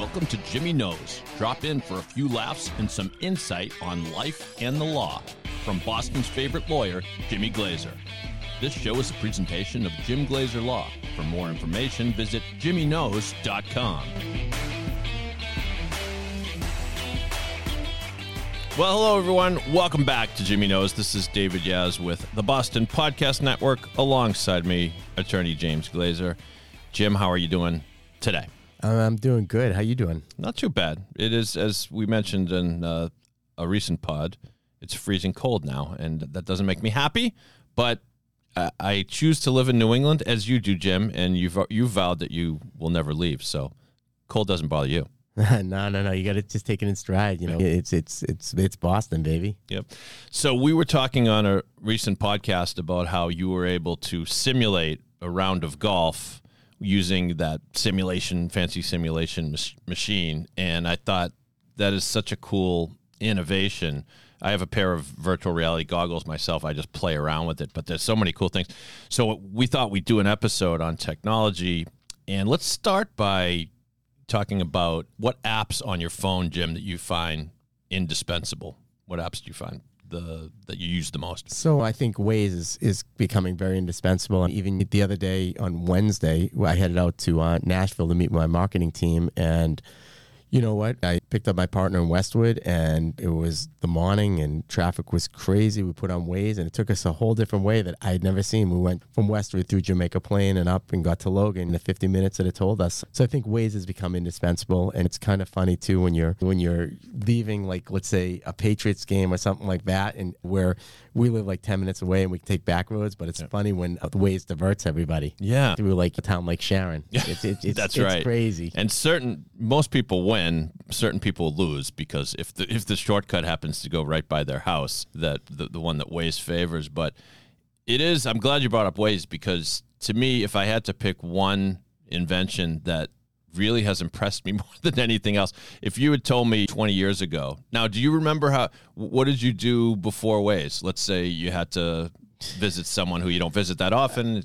Welcome to Jimmy Knows. Drop in for a few laughs and some insight on life and the law from Boston's favorite lawyer, Jimmy Glaser. This show is a presentation of Jim Glaser Law. For more information, visit jimmyknows.com. Well, hello, everyone. Welcome back to Jimmy Knows. This is David Yaz with the Boston Podcast Network. Alongside me, attorney James Glaser. Jim, how are you doing today? I'm doing good. How you doing? Not too bad. It is, as we mentioned in uh, a recent pod, it's freezing cold now, and that doesn't make me happy. But uh, I choose to live in New England, as you do, Jim, and you've you vowed that you will never leave. So cold doesn't bother you. no, no, no. You got to just take it in stride. You know, it's it's it's it's Boston, baby. Yep. So we were talking on a recent podcast about how you were able to simulate a round of golf using that simulation, fancy simulation mach- machine. And I thought that is such a cool innovation. I have a pair of virtual reality goggles myself. I just play around with it, but there's so many cool things. So we thought we'd do an episode on technology. And let's start by talking about what apps on your phone, Jim, that you find indispensable. What apps do you find the that you use the most? So I think Waze is, is becoming very indispensable. And even the other day on Wednesday, I headed out to uh, Nashville to meet my marketing team, and you know what? I picked up my partner in Westwood and it was the morning and traffic was crazy. We put on Waze and it took us a whole different way that I had never seen. We went from Westwood through Jamaica Plain and up and got to Logan in the 50 minutes that it told us. So I think Waze has become indispensable and it's kind of funny too when you're when you're leaving like let's say a Patriots game or something like that and where we live like 10 minutes away and we can take back roads, but it's funny when the Waze diverts everybody. Yeah. Through like a town like Sharon. It's, it's, it's, That's it's right. crazy. And certain most people win, certain people lose because if the if the shortcut happens to go right by their house, that the, the one that Waze favors. But it is. I'm glad you brought up Waze because to me, if I had to pick one invention that really has impressed me more than anything else. If you had told me 20 years ago, now do you remember how? What did you do before Waze? Let's say you had to visit someone who you don't visit that often.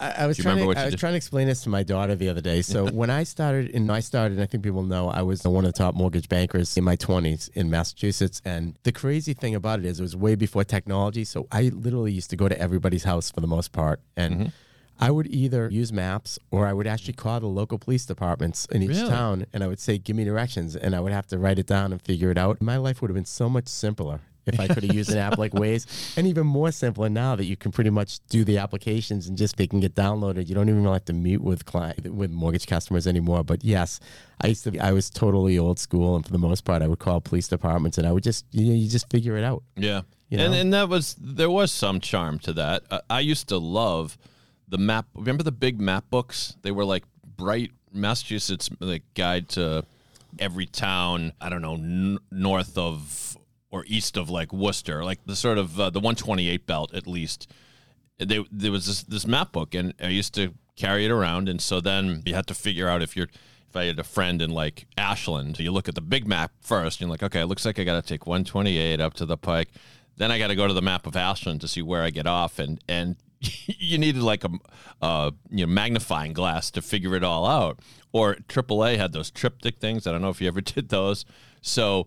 I, I was trying to I was did? trying to explain this to my daughter the other day. So when I started, and I started, and I think people know, I was one of the top mortgage bankers in my twenties in Massachusetts. And the crazy thing about it is, it was way before technology. So I literally used to go to everybody's house for the most part, and. Mm-hmm. I would either use maps or I would actually call the local police departments in each Really? town and I would say, give me directions. And I would have to write it down and figure it out. My life would have been so much simpler if I could have used an app like Waze and even more simpler now that you can pretty much do the applications and just they can get downloaded. You don't even have to meet with client with mortgage customers anymore. But yes, I used to be, I was totally old school and for the most part I would call police departments and I would just you know, you just figure it out. Yeah. You and know? and that was there was some charm to that. Uh, I used to love the map. Remember the big map books? They were like bright Massachusetts like guide to every town. I don't know n- north of or east of like Worcester, like the sort of uh, the 128 belt at least. They, there was this, this map book, and I used to carry it around, and so then you had to figure out if you're if I had a friend in like Ashland, you look at the big map first. And you're like, okay, it looks like I got to take 128 up to the Pike. Then I got to go to the map of Ashland to see where I get off, and and you needed like a you know magnifying glass to figure it all out. Or AAA had those TripTik things. I don't know if you ever did those. So.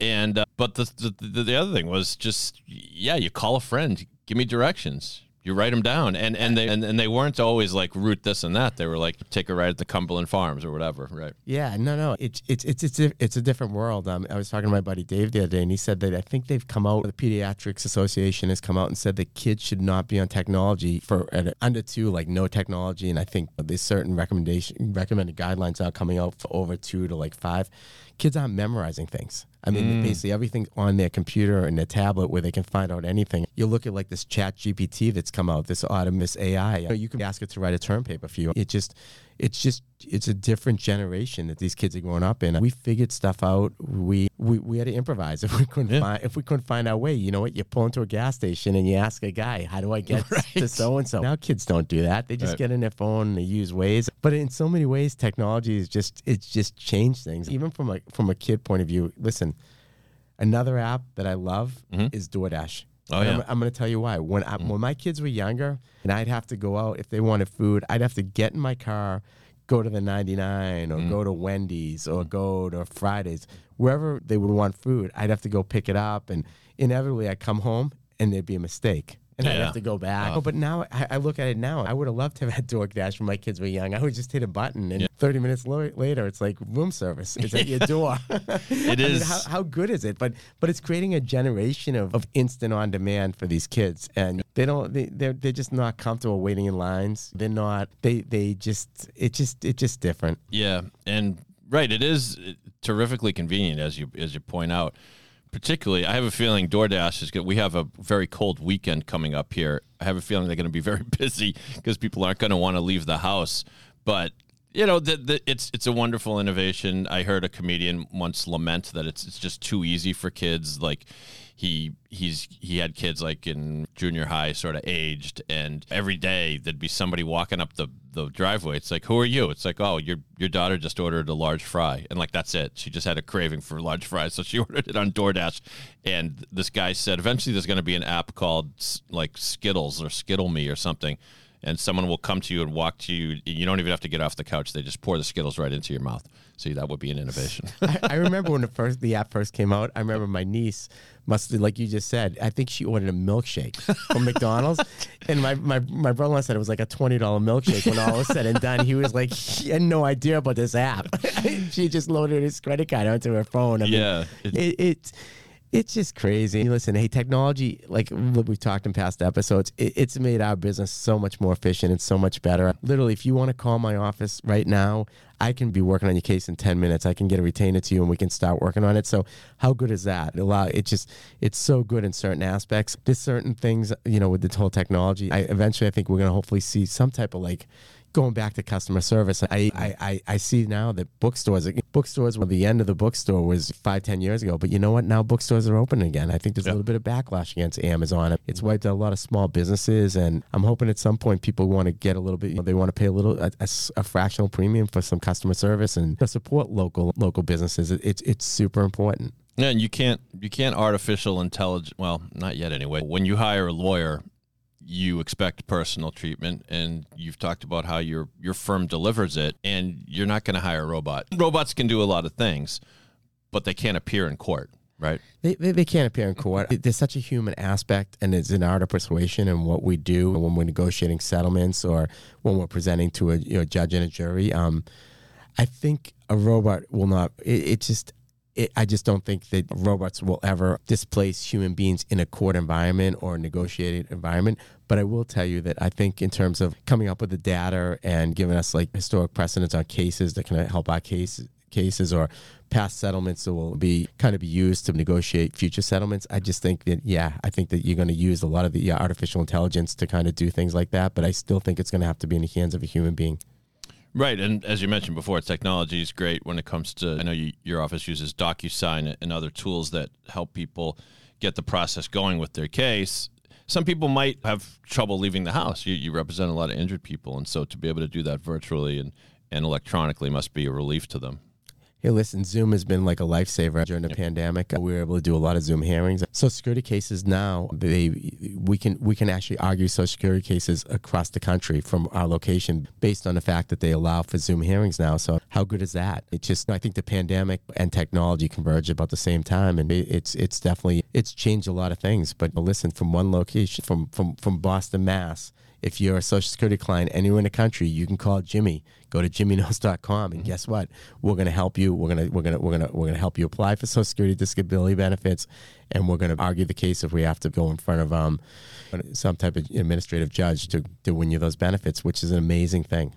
And uh, but the, the the other thing was just yeah you call a friend give me directions you write them down and and they and, and they weren't always like route this and that they were like take a ride at the Cumberland Farms or whatever right Yeah, no, no, it's it's it's it's a, it's a different world. Um, I was talking to my buddy Dave the other day, and he said that I think they've come out. The Pediatrics Association has come out and said that kids should not be on technology for under two, like no technology. And I think there's certain recommendation recommended guidelines out coming out for over two to like five. Kids aren't memorizing things. I mean, mm. basically everything on their computer and their tablet where they can find out anything. You look at like this Chat GPT that's come out, this Autonomous AI. You, know, you can ask it to write a term paper for you. It just, it's just, it's a different generation that these kids are growing up in. We figured stuff out. We we, we had to improvise if we couldn't find if we couldn't find our way. You know what? You pull into a gas station and you ask a guy, "How do I get to so and so?" Now kids don't do that. They just Right. get in their phone and they use Waze. But in so many ways, technology is just it's just changed things. Even from a from a kid point of view, listen. Another app that I love mm-hmm. is DoorDash. Oh, yeah. I'm, I'm going to tell you why. When I, mm. when my kids were younger, and I'd have to go out if they wanted food, I'd have to get in my car, go to the 99 or Mm. go to Wendy's or go to Fridays, wherever they would want food, I'd have to go pick it up. And inevitably, I'd come home and there'd be a mistake. And I'd Yeah. have to go back. Oh, but now I, I look at it now. I would have loved to have had DoorDash when my kids were young. I would just hit a button, and 30 minutes lo- later, it's like room service. It's at your door. It I mean, how, how good is it? But but it's creating a generation of, of instant on demand for these kids, and they don't. They they're, they're just not comfortable waiting in lines. They're not. They they just it just it's just different. Yeah, and right, it is terrifically convenient as you as you point out. Particularly, I have a feeling DoorDash is good. We have a very cold weekend coming up here. I have a feeling they're going to be very busy because people aren't going to want to leave the house. But you know, the, the, it's it's a wonderful innovation. I heard a comedian once lament that it's it's just too easy for kids. Like he he's he had kids like in junior high, sort of aged, and every day there'd be somebody walking up the the driveway. It's like, who are you? It's like, oh, your your daughter just ordered a large fry, and like that's it. She just had a craving for large fries, so she ordered it on DoorDash. And this guy said, eventually there's going to be an app called like Skittles or Skittle Me or something. And someone will come to you and walk to you. You don't even have to get off the couch. They just pour the Skittles right into your mouth. See, that would be an innovation. I, I remember when the first the app first came out. I remember my niece must like you just said. I think she ordered a milkshake from McDonald's, and my my my brother-in-law said it was like a twenty dollar milkshake. When all was said and done, he was like he had no idea about this app. she just loaded his credit card onto her phone. I mean, Yeah, it- it, it's it's just crazy. Listen, hey, technology, like we've talked in past episodes, it, it's made our business so much more efficient and so much better. Literally, if you want to call my office right now, I can be working on your case in 10 minutes. I can get a retainer to you and we can start working on it. So how good is that? It allow it just it's so good in certain aspects. There's certain things, you know, with the whole technology. I eventually I think we're gonna hopefully see some type of like going back to customer service, I, I, I, see now that bookstores, bookstores, well, the end of the bookstore was five, ten years ago. But you know what? Now bookstores are open again. I think there's a little bit of backlash against Amazon. It's mm-hmm. wiped out a lot of small businesses, and I'm hoping at some point people want to get a little bit. You know, they want to pay a little, a, a a fractional premium for some customer service and to support local local businesses. It, it's it's super important. Yeah, and you can't you can't artificial intelligence. Well, not yet anyway. When you hire a lawyer, you expect personal treatment, and you've talked about how your your firm delivers it, and you're not going to hire a robot. Robots can do a lot of things, but they can't appear in court, right? They, they, they can't appear in court. There's such a human aspect, and it's an art of persuasion and what we do when we're negotiating settlements or when we're presenting to a you know, judge and a jury. Um, I think a robot will not. It, it just. It, I just don't think that robots will ever displace human beings in a court environment or a negotiated environment. But I will tell you that I think, in terms of coming up with the data and giving us like historic precedents on cases that can help our cases cases or past settlements that will be kind of be used to negotiate future settlements. I just think that yeah, I think that you're going to use a lot of the yeah, artificial intelligence to kind of do things like that. But I still think it's going to have to be in the hands of a human being. Right, and as you mentioned before, technology is great when it comes to. I know you, your office uses DocuSign and other tools that help people get the process going with their case. Some people might have trouble leaving the house. You, you represent a lot of injured people, and so to be able to do that virtually and, and electronically must be a relief to them. Hey, listen, Zoom has been like a lifesaver during the pandemic. We were able to do a lot of Zoom hearings. Social security cases now, they we can we can actually argue social security cases across the country from our location based on the fact that they allow for Zoom hearings now. So how good is that? It just I think the pandemic and technology converge about the same time, and it, it's it's definitely it's changed a lot of things. But listen, from one location, from from from Boston, Mass. If you're a Social Security client anywhere in the country, you can call Jimmy. Go to jimmyknows.com and guess what? We're going to help you. We're going to we're going to we're going to we're going to help you apply for Social Security disability benefits and we're going to argue the case if we have to go in front of um some type of administrative judge to to win you those benefits, which is an amazing thing.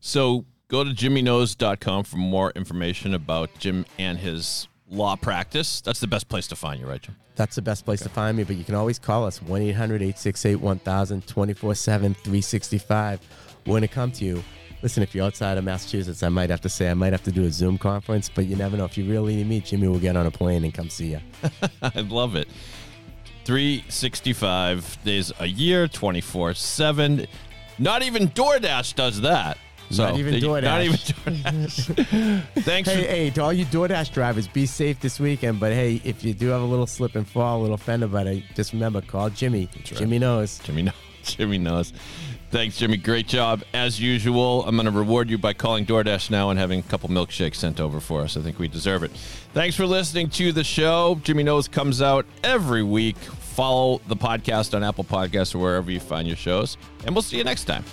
So go to jimmyknows.com for more information about Jim and his law practice. That's the best place to find you, right, Jim? That's the best place to find me, but you can always call us 1 800 868 1000 24 7 365. We're going to come to you. Listen, if you're outside of Massachusetts, I might have to say I might have to do a Zoom conference, but you never know. If you really need me, Jimmy will get on a plane and come see you. I love it. 365 days a year, 24 7. Not even DoorDash does that. So, Not even they- Not DoorDash. even DoorDash. Thanks Hey, for hey, to all you DoorDash drivers, be safe this weekend. But hey, if you do have a little slip and fall, a little fender, but hey, just remember, call Jimmy. Jimmy knows. Jimmy. knows. Jimmy knows. Thanks, Jimmy. Great job as usual. I'm going to reward you by calling DoorDash now and having a couple milkshakes sent over for us. I think we deserve it. Thanks for listening to the show. Jimmy Knows comes out every week. Follow the podcast on Apple Podcasts or wherever you find your shows. And we'll see you next time.